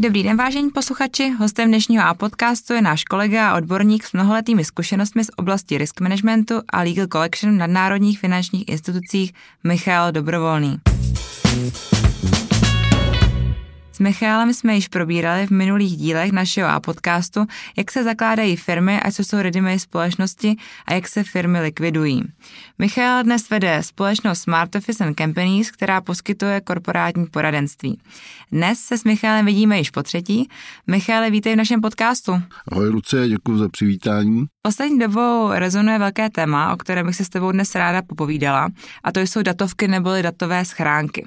Dobrý den, vážení posluchači. Hostem dnešního A podcastu je náš kolega a odborník s mnoholetými zkušenostmi z oblasti risk managementu a legal collection v nadnárodních finančních institucích Michal Dobrovolný. S Michálem jsme již probírali v minulých dílech našeho A podcastu, jak se zakládají firmy a co jsou redymy společnosti a jak se firmy likvidují. Michal dnes vede společnost Smart Office and Companies, která poskytuje korporátní poradenství. Dnes se s Michálem vidíme již po třetí. Michale, vítej v našem podcastu. Ahoj Lucie, děkuji za přivítání. Poslední dobou rezonuje velké téma, o kterém bych se s tebou dnes ráda popovídala, a to jsou datovky neboli datové schránky.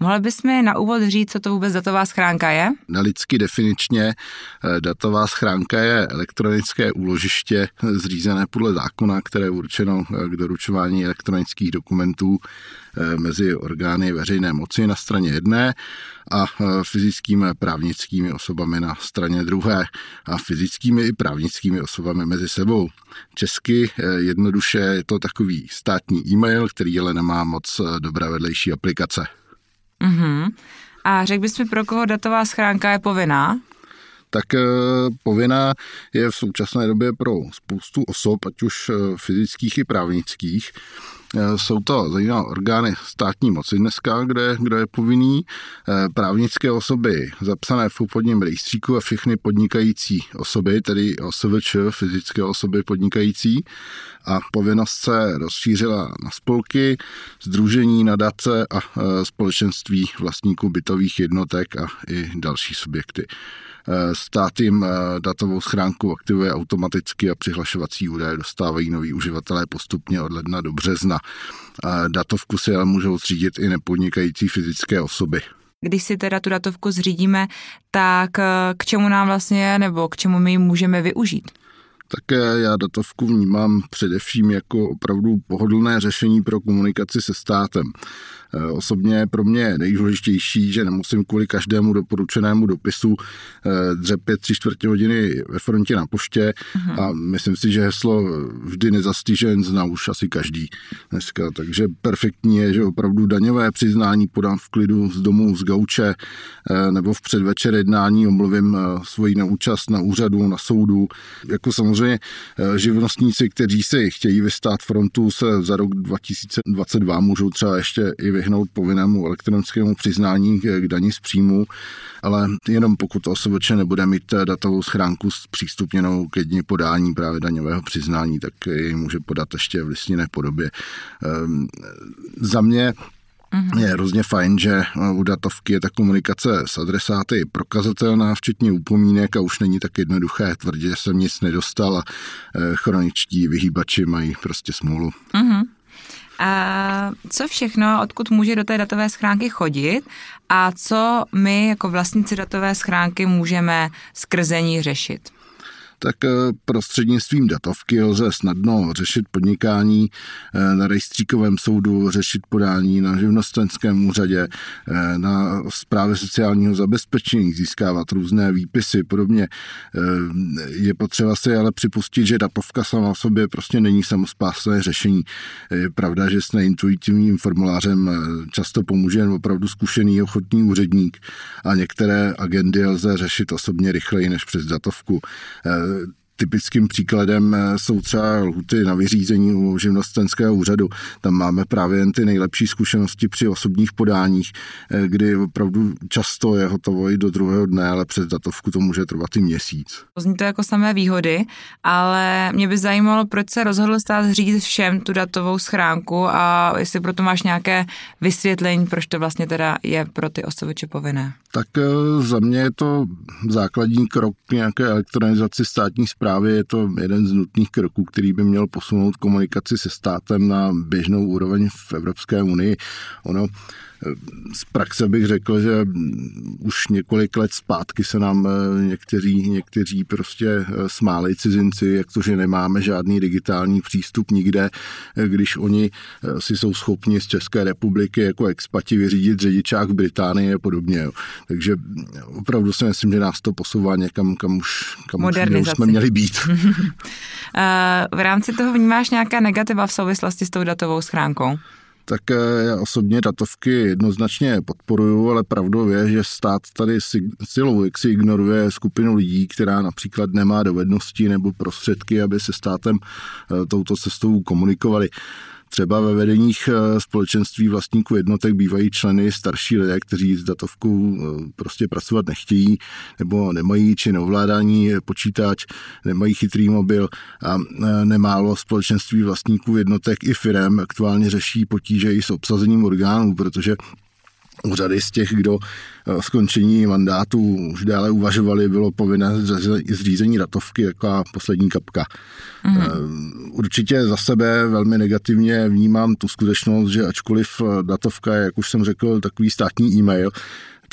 Mohla bys mi na úvod říct, co to vůbec datová schránka je? Na lidsky definičně eh, datová schránka je elektronické úložiště zřízené podle zákona, které je určeno eh, k doručování elektronických dokumentů eh, mezi orgány veřejné moci na straně jedné a fyzickými a právnickými osobami na straně druhé a fyzickými i právnickými osobami mezi sebou. Česky jednoduše je to takový státní e-mail, který ale nemá moc dobré vedlejší aplikace. Uh-huh. A řekl bys mi, pro koho datová schránka je povinná? tak eh, povinná je v současné době pro spoustu osob, ať už eh, fyzických i právnických. Eh, jsou to zajímavé orgány státní moci dneska, kde, kde je povinný. Právnické osoby zapsané v obchodním rejstříku a všechny podnikající osoby, tedy OSVČ, fyzické osoby podnikající. A povinnost se rozšířila na spolky, združení, nadace a společenství vlastníků bytových jednotek a i další subjekty. Eh, stát jim eh, datovou schránku aktivuje automaticky a přihlašovací údaje dostávají noví uživatelé postupně od ledna do března. Datovku si ale můžou zřídit i nepodnikající fyzické osoby. Když si teda tu datovku zřídíme, tak k čemu nám vlastně nebo k čemu my ji můžeme využít? Tak já datovku vnímám především jako opravdu pohodlné řešení pro komunikaci se státem. Eh, osobně pro mě nejdůležitější, že nemusím kvůli každému doporučenému dopisu eh, dřepět tři čtvrtě hodiny ve frontě na poště uh-huh. a myslím si, že heslo vždy nezastýže jen zná už asi každý dneska, takže perfektní je, že opravdu daňové přiznání podám v klidu z domu z gauče eh, nebo v předvečer jednání omluvím svoji neúčast na úřadu, na soudu. Jako samozřejmě živnostníci, kteří si chtějí vystát frontu, se za rok 2022 můžou třeba ještě i vyhnout povinnému elektronickému přiznání k daní z příjmu, ale jenom pokud OSVČ nebude mít datovou schránku přístupněnou ke dni podání právě daňového přiznání, tak ji může podat ještě v listinné podobě. Ehm, za mě mhm. je hrozně fajn, že u datovky je ta komunikace s adresáty prokazatelná, včetně upomínek a už není tak jednoduché tvrdit, že jsem nic nedostal a eh, chroničtí vyhýbači mají prostě smůlu. Uh-huh. A co všechno, odkud může do té datové schránky chodit a co my jako vlastníci datové schránky můžeme skrze ní řešit? Tak eh, prostřednictvím datovky lze snadno řešit podnikání eh, na rejstříkovém soudu, řešit podání na živnostenském úřadě, eh, na správě sociálního zabezpečení, získávat různé výpisy, podobně. Je potřeba si ale připustit, že datovka sama o sobě prostě není samospásné řešení. Je pravda, že s neintuitivním formulářem často pomůže jen opravdu zkušený ochotný úředník a některé agendy lze řešit osobně rychleji než přes datovku. the Typickým příkladem eh, jsou třeba lhuty na vyřízení u živnostenského úřadu. Tam máme právě jen ty nejlepší zkušenosti při osobních podáních, eh, kdy opravdu často je hotovo i do druhého dne, ale přes datovku to může trvat i měsíc. Zní to jako samé výhody, ale mě by zajímalo, proč se rozhodl stát říct všem tu datovou schránku a jestli proto máš nějaké vysvětlení, proč to vlastně teda je pro ty osobiče povinné. Tak eh, za mě je to základní krok k nějaké elektronizaci státní zprávy. Je to jeden z nutných kroků, který by měl posunout komunikaci se státem na běžnou úroveň v Evropské unii. Ono z praxe bych řekl, že už několik let zpátky se nám eh, někteří, někteří prostě eh, smálejí cizinci, jak to, že nemáme žádný digitální přístup nikde, eh, když oni si jsou schopni z České republiky jako expati vyřídit řidičák v Británii a podobně. Takže opravdu si myslím, že nás to posouvá někam, kam už, kam už, už jsme měli být. v rámci toho vnímáš nějaká negativa v souvislosti s tou datovou schránkou? Tak já osobně datovky jednoznačně podporuju, ale pravdou je, že stát tady silou jak si ignoruje skupinu lidí, která například nemá dovednosti nebo prostředky, aby se státem touto cestou komunikovali. Třeba ve vedeních eh, společenství vlastníků jednotek bývají členy starší lidé, kteří s datovkou eh, prostě pracovat nechtějí, nebo nemají či neovládání počítač, nemají chytrý mobil a eh, nemálo společenství vlastníků jednotek i firem aktuálně řeší potíže i s obsazením orgánů, protože řady z těch, kdo skončení mandátu už dále uvažovali, bylo povinné zřízení datovky jako poslední kapka. Mm-hmm. Určitě za sebe velmi negativně vnímám tu skutečnost, že ačkoliv datovka je, jak už jsem řekl, takový státní e-mail,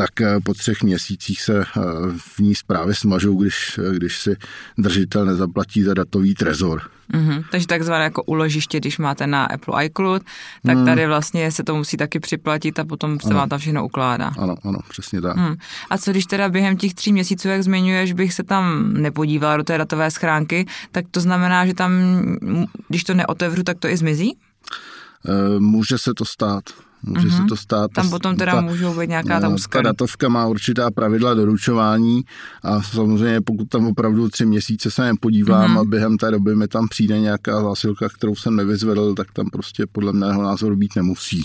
tak eh, po třech měsících se eh, v ní zprávy smažou, když, když si držitel nezaplatí za datový trezor. Mm-hmm. Takže takzvané jako uložiště, když máte na Apple iCloud, tak mm. tady vlastně se to musí taky připlatit a potom se ano. vám tam všechno ukládá. Ano, ano, přesně tak. Mm. A co když teda během těch tří měsíců, jak zmiňuješ, bych se tam nepodívala do té datové schránky, tak to znamená, že tam, když to neotevřu, tak to i zmizí? E, může se to stát. Může mm-hmm. se mhm. to stát. Tam potom teda ta, můžou být nějaká ta úzka. Ta datovka má určitá pravidla doručování a samozřejmě pokud tam opravdu tři měsíce se nepodívám mm-hmm. a během té doby mi tam přijde nějaká zásilka, kterou jsem nevyzvedl, tak tam prostě podle mého názoru být nemusí.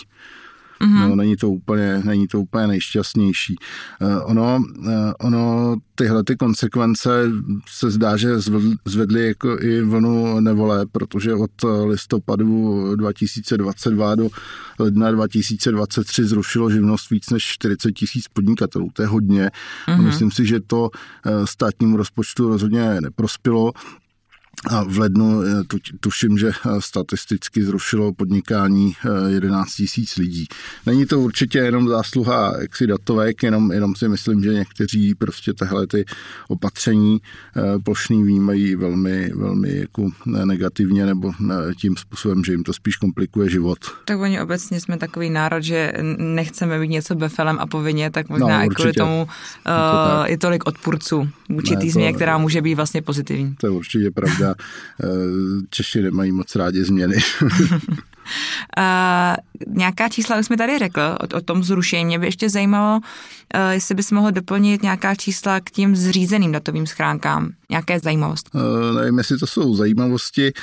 Mm-hmm. No, není to úplně, není to úplně nejšťastnější. Uh, ono, uh, ono, tyhle ty konsekvence se zdá, že zvedly jako i vlnu nevole, protože od listopadu 2022 do ledna 2023 zrušilo živnost víc než 40 tisíc podnikatelů. To je hodně. Mm-hmm. Myslím si, že to eh, státnímu rozpočtu rozhodně neprospělo. A v lednu eh, tu, tuším, že eh, statisticky zrušilo podnikání 11 eh, tisíc lidí. Není to určitě jenom zásluha jaksi datovek, jenom, jenom si myslím, že někteří prostě tahle ty opatření plošný vnímají velmi, velmi jako negativně nebo tím způsobem, že jim to spíš komplikuje život. Tak oni obecně jsme takový národ, že nechceme být něco befelem a povinně, tak možná no, i kvůli tomu uh, to je tolik odpůrců vůči té změně, která může být vlastně pozitivní. To je určitě pravda. Eh, Češi nemají moc rádi změny. Uh, nějaká čísla už jsme tady řekl o, o tom zrušení. Mě by ještě zajímalo, uh, jestli bys mohl doplnit nějaká čísla k tím zřízeným datovým schránkám. Nějaké zajímavosti? Uh, nevím, jestli to jsou zajímavosti.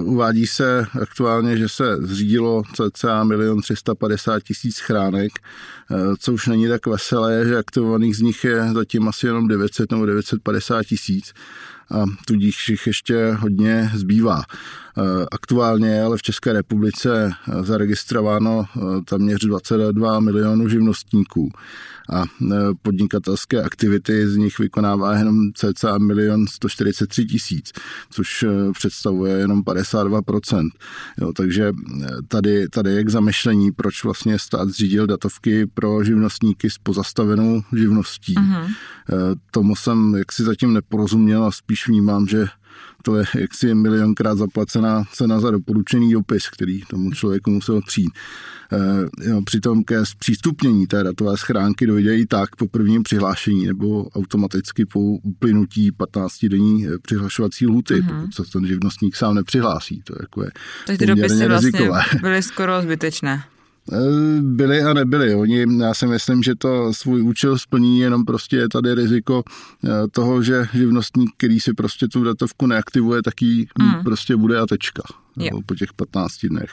Uh, uvádí se aktuálně, že se zřídilo cca 1 350 tisíc schránek, uh, co už není tak veselé, že aktivovaných z nich je zatím asi jenom 900 nebo 950 tisíc a tudíž jich ještě hodně zbývá. Eh, aktuálně je ale v České republice eh, zaregistrováno eh, téměř 22 milionů živnostníků a podnikatelské aktivity z nich vykonává jenom cca milion 143 tisíc, což představuje jenom 52%. Jo, takže tady, tady je k zamyšlení, proč vlastně stát zřídil datovky pro živnostníky s pozastavenou živností. Uh-huh. Tomu jsem jaksi zatím neporozuměl a spíš vnímám, že to je jaksi milionkrát zaplacená cena za doporučený dopis, který tomu člověku musel přijít. E, jo, přitom ke zpřístupnění té datové schránky dojde i tak po prvním přihlášení nebo automaticky po uplynutí 15-denní eh, přihlašovací lhuty, mm-hmm. pokud se ten živnostník sám nepřihlásí. To je jako je Takže ty dopisy vlastně byly skoro zbytečné. Eh, byli a nebyli. Oni, já si myslím, že to svůj účel splní, jenom prostě je tady riziko eh, toho, že živnostník, který si prostě tu datovku neaktivuje, tak jí mm. prostě bude a tečka jo. po těch 15 dnech.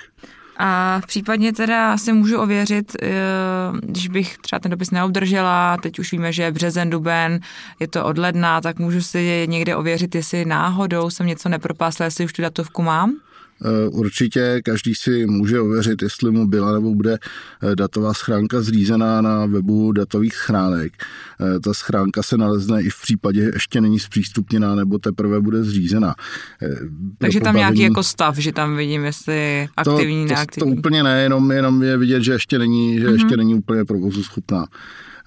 A v případně teda si můžu ověřit, eh, když bych třeba ten dopis neobdržela, teď už víme, že je březen, duben, je to od ledna, tak můžu si někde ověřit, jestli náhodou jsem něco nepropásla, jestli už tu datovku mám? Eh, určitě každý si může ověřit, jestli mu byla nebo bude eh, datová schránka zřízená na webu datových schránek. Eh, ta schránka se nalezne i v případě, že ještě není zpřístupněná nebo teprve bude zřízena. Takže tam nějaký jako stav, že tam vidím, jestli aktivní, to, neaktivní. To, to úplně ne, jenom, jenom je vidět, že ještě není, že mm-hmm. ještě není úplně provozu schopná.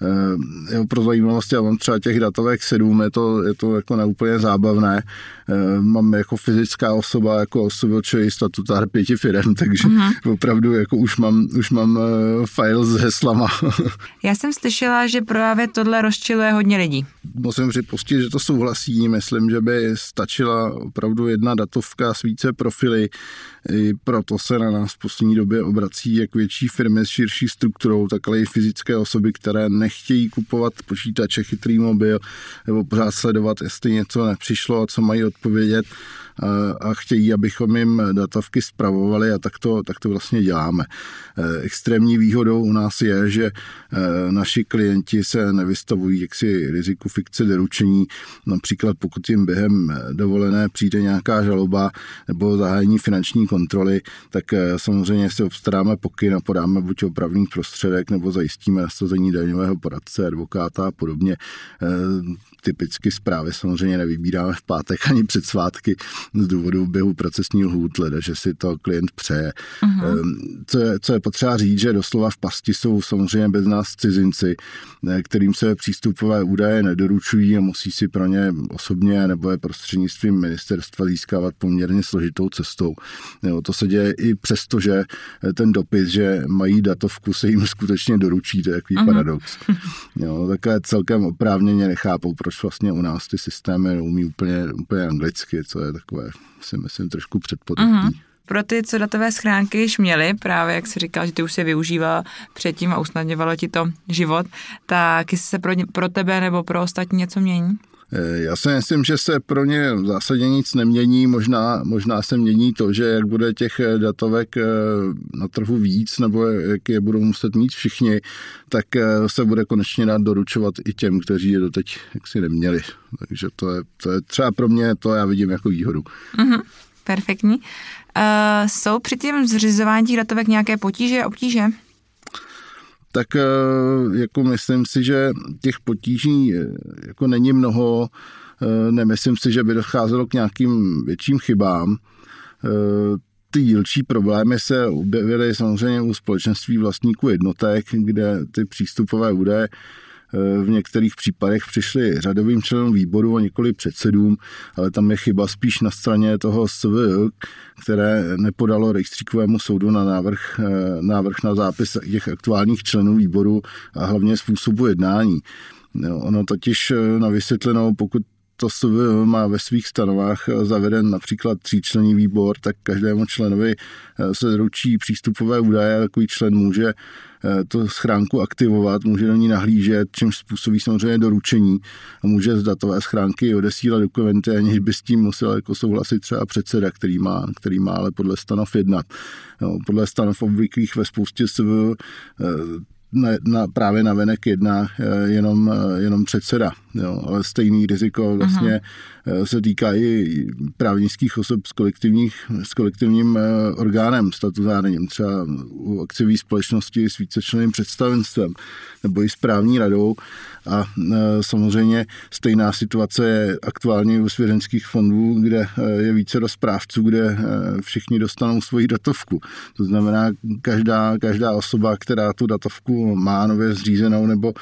Eh, jo, pro zajímavost, já mám třeba těch datovek sedm, je to, je to jako neúplně zábavné. Eh, mám jako fyzická osoba, jako osobočový statutár pěti firm, takže uh-huh. opravdu jako už mám, už mám uh, file s heslama. Já jsem slyšela, že právě tohle rozčiluje hodně lidí. Musím připustit, že to souhlasí. Myslím, že by stačila opravdu jedna datovka s více profily. I proto se na nás v poslední době obrací jak větší firmy s širší strukturou, tak ale i fyzické osoby, které nechtějí kupovat počítače, chytrý mobil nebo pořád sledovat, jestli něco nepřišlo a co mají odpovědět a chtějí, abychom jim datovky spravovali a tak to, tak to vlastně děláme. E, extrémní výhodou u nás je, že e, naši klienti se nevystavují jaksi riziku fikce doručení, například pokud jim během dovolené přijde nějaká žaloba nebo zahájení finanční kontroly, tak e, samozřejmě si obstaráme pokyn a podáme buď opravný prostředek nebo zajistíme nasazení daňového poradce, advokáta a podobně. Typicky zprávy samozřejmě nevybíráme v pátek ani před svátky, z důvodu běhu procesního lhůt, leda, že si to klient přeje. Uh-huh. Co, je, co je potřeba říct, že doslova v pasti jsou samozřejmě bez nás cizinci, kterým se přístupové údaje nedoručují a musí si pro ně osobně nebo je prostřednictvím ministerstva získávat poměrně složitou cestou. Jo, to se děje i přesto, že eh, ten dopis, že mají datovku, se jim skutečně doručí, to je takový uh-huh. paradox. Jo, také celkem oprávněně nechápou, proč vlastně u nás ty systémy umí úplně, úplně anglicky, co je takové takové, si myslím, trošku předpodobný. Uh-huh. Pro ty, co datové schránky již měli, právě jak si říkal, že ty už se využíval předtím a usnadňovalo ti to život, tak jestli se pro, ně, pro tebe nebo pro ostatní něco mění? Eh, já si myslím, že se pro ně v zásadě nic nemění, možná, možná se mění to, že jak bude těch eh, datovek eh, na trhu víc, nebo jak je budou muset mít všichni, tak se bude konečně dát doručovat i těm, kteří je doteď jaksi neměli. Takže to je, to je třeba pro mě, to já vidím jako výhodu. Mm-hmm. Perfektní. Uh, jsou při tím zřizování těch datovek nějaké potíže, obtíže? Tak eh, jako myslím si, že těch potíží eh, jako není mnoho. Eh, nemyslím si, že by docházelo k nějakým větším chybám. Ty dílčí problémy se objevily samozřejmě u společenství vlastníků jednotek, kde ty přístupové údaje v některých případech přišli řadovým členům výboru a několik předsedům, ale tam je chyba spíš na straně toho SV, které nepodalo rejstříkovému soudu na návrh, eh, návrh na zápis těch aktuálních členů výboru a hlavně způsobu jednání. Ono totiž eh, na vysvětlenou, pokud to má ve svých stanovách zaveden například tříčlenný výbor, tak každému členovi eh, se ručí přístupové údaje, takový člen může eh, to schránku aktivovat, může do ní nahlížet, čímž způsobí samozřejmě doručení a může z datové schránky odesílat dokumenty, aniž by s tím musel jako souhlasit třeba předseda, který má, který má ale podle stanov jednat. No, podle stanov obvyklých ve spoustě SV na, na, právě na venek jedná eh, jenom, jenom předseda jo, ale stejný riziko vlastně uh-huh. Se týká i právnických osob s, kolektivních, s kolektivním eh, orgánem statutárním, třeba u akciové společnosti s vícečleným představenstvem nebo i správní radou a eh, samozřejmě stejná situace je aktuálně u svěřenských fondů, kde je více do kde všichni dostanou svoji datovku. To znamená, každá, každá osoba, která tu datovku má nově zřízenou nebo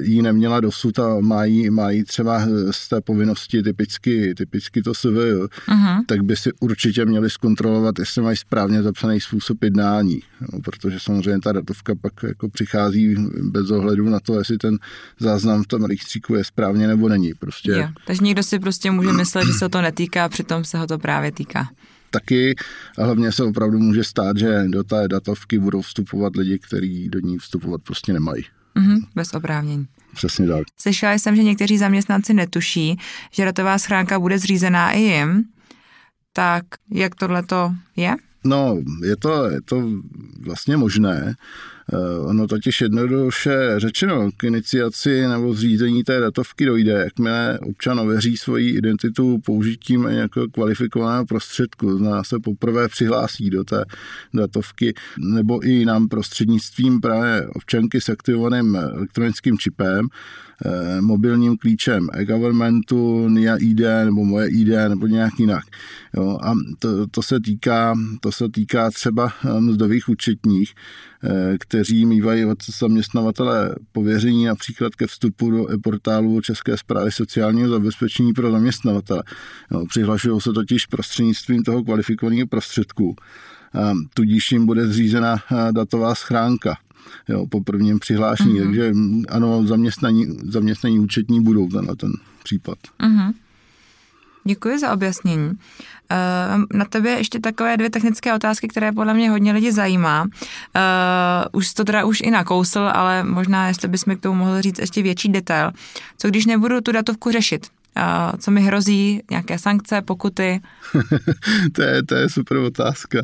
ji neměla dosud a mají, mají třeba z té povinnosti typicky, typicky to SV, uh-huh. tak by si určitě měli zkontrolovat, jestli mají správně zapsaný způsob jednání, jo, protože samozřejmě ta datovka pak jako přichází bez ohledu na to, jestli ten záznam v tom rejstříku je správně nebo není. Prostě. Jo, takže někdo si prostě může myslet, že se to netýká, přitom se ho to právě týká taky a hlavně se opravdu může stát, že do té datovky budou vstupovat lidi, kteří do ní vstupovat prostě nemají. Mm-hmm, bez oprávnění. Přesně tak. Slyšela jsem, že někteří zaměstnanci netuší, že datová schránka bude zřízená i jim. Tak jak tohle to je? No, je to, je to vlastně možné. Eh, ono totiž jednoduše řečeno k iniciaci nebo zřízení té datovky dojde, jakmile občan ověří svoji identitu použitím nějakého kvalifikovaného prostředku, zná se poprvé přihlásí do té datovky, nebo i nám prostřednictvím právě občanky s aktivovaným elektronickým čipem, eh, mobilním klíčem e-governmentu, NIA ID nebo moje ID nebo nějak jinak. Jo, a to, to, se týká, to se týká třeba mzdových účetních, kteří mývají od zaměstnavatele pověření například ke vstupu do portálu České zprávy sociálního zabezpečení pro zaměstnavatele. No, přihlašují se totiž prostřednictvím toho kvalifikovaného prostředku. Tudíž jim bude zřízena datová schránka jo, po prvním přihlášení. Mm-hmm. Takže ano, zaměstnaní, zaměstnaní účetní budou tenhle ten případ. Mm-hmm. Děkuji za objasnění. Uh, na tebe ještě takové dvě technické otázky, které podle mě hodně lidi zajímá. Uh, už to teda už i nakousl, ale možná, jestli mi k tomu mohl říct ještě větší detail. Co když nebudu tu datovku řešit? Uh, co mi hrozí? Nějaké sankce, pokuty? to, je, to je super otázka.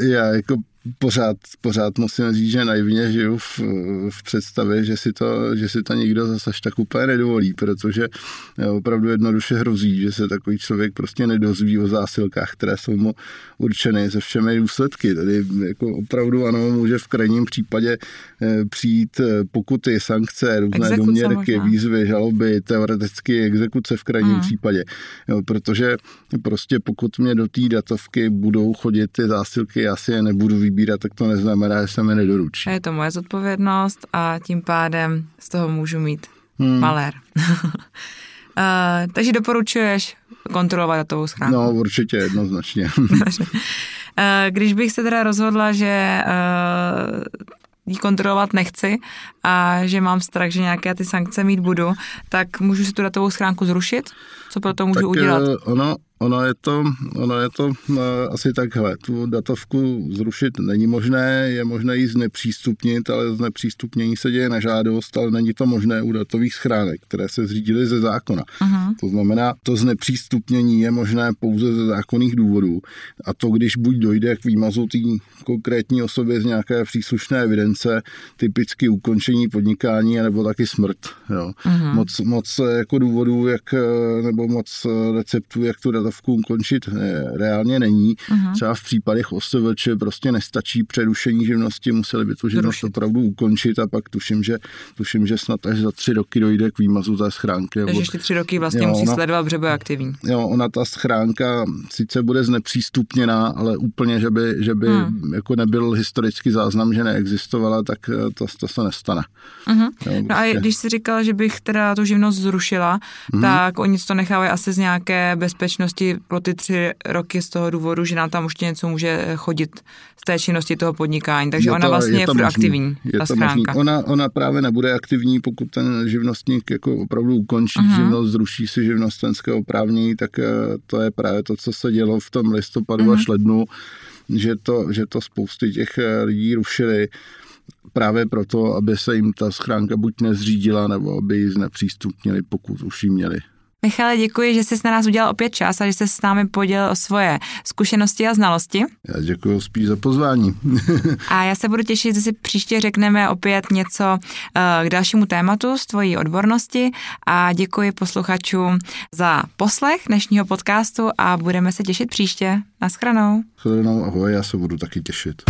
Já jako pořád, pořád musím říct, že naivně žiju v, v představě, že si, to, že si to nikdo zase až tak úplně nedovolí, protože opravdu jednoduše hrozí, že se takový člověk prostě nedozví o zásilkách, které jsou mu určeny se všemi důsledky. Tedy jako opravdu ano, může v krajním případě eh, přijít eh, pokuty, sankce, různé exekuce doměrky, možná. výzvy, žaloby, teoreticky exekuce v krajním hmm. případě. Jo, protože prostě pokud mě do té datovky budou chodit ty zásilky, já si je nebudu vybírat vybírat, tak to neznamená, že se mi nedoručí. A je to moje zodpovědnost a tím pádem z toho můžu mít hmm. malér. uh, takže doporučuješ kontrolovat datovou schránku? No, určitě, jednoznačně. Eh, když bych se teda rozhodla, že uh, ji kontrolovat nechci a že mám strach, že nějaké ty sankce mít budu, tak můžu si tu datovou schránku zrušit? Co pro to můžu tak udělat? Ono, Ono je to, ono je to uh, asi takhle. Tu datovku zrušit není možné, je možné ji znepřístupnit, ale znepřístupnění se děje na žádost, ale není to možné u datových schránek, které se zřídily ze zákona. Uh-huh. To znamená, to znepřístupnění je možné pouze ze zákonných důvodů. A to, když buď dojde k výmazu té konkrétní osobě z nějaké příslušné evidence, typicky ukončení podnikání, nebo taky smrt. Jo. Uh-huh. Moc, moc jako důvodů, jak, nebo moc receptů, jak tu datovku ukončit eh, reálně není. Uh-huh. Třeba v případech OSVČ prostě nestačí přerušení živnosti, museli by tu živnost Zrušit. opravdu ukončit a pak tuším, že, tuším, že snad až za tři roky dojde k výmazu té schránky. Takže ještě tři roky vlastně jo, musí ona, sledovat, protože bude aktivní. Jo, ona ta schránka sice bude znepřístupněná, ale úplně, že by, že by hmm. jako nebyl historický záznam, že neexistovala, tak eh, to, to se nestane. Uh-huh. Jo, prostě. No a prostě. když si říkal, že bych teda tu živnost zrušila, uh-huh. tak oni to nechávají asi z nějaké bezpečnosti činnosti pro ty tři roky z toho důvodu, že nám tam už něco může chodit z té činnosti toho podnikání. Takže je ona to, vlastně je, to je aktivní, je ta to schránka. Ona, ona právě nebude aktivní, pokud ten živnostník jako opravdu ukončí uh-huh. živnost, zruší si živnostenské oprávnění, tak eh, to je právě to, co se dělo v tom listopadu uh-huh. až lednu, že to, že to spousty těch eh, lidí rušili právě proto, aby se jim ta schránka buď nezřídila, nebo aby ji znepřístupnili, pokud už ji měli. Michale, děkuji, že jsi na nás udělal opět čas a že jsi s námi podělil o svoje zkušenosti a znalosti. Já děkuji spíš za pozvání. a já se budu těšit, že si příště řekneme opět něco uh, k dalšímu tématu z tvojí odbornosti a děkuji posluchačům za poslech dnešního podcastu a budeme se těšit příště. Naschranou. Naschranou, ahoj, já se budu taky těšit.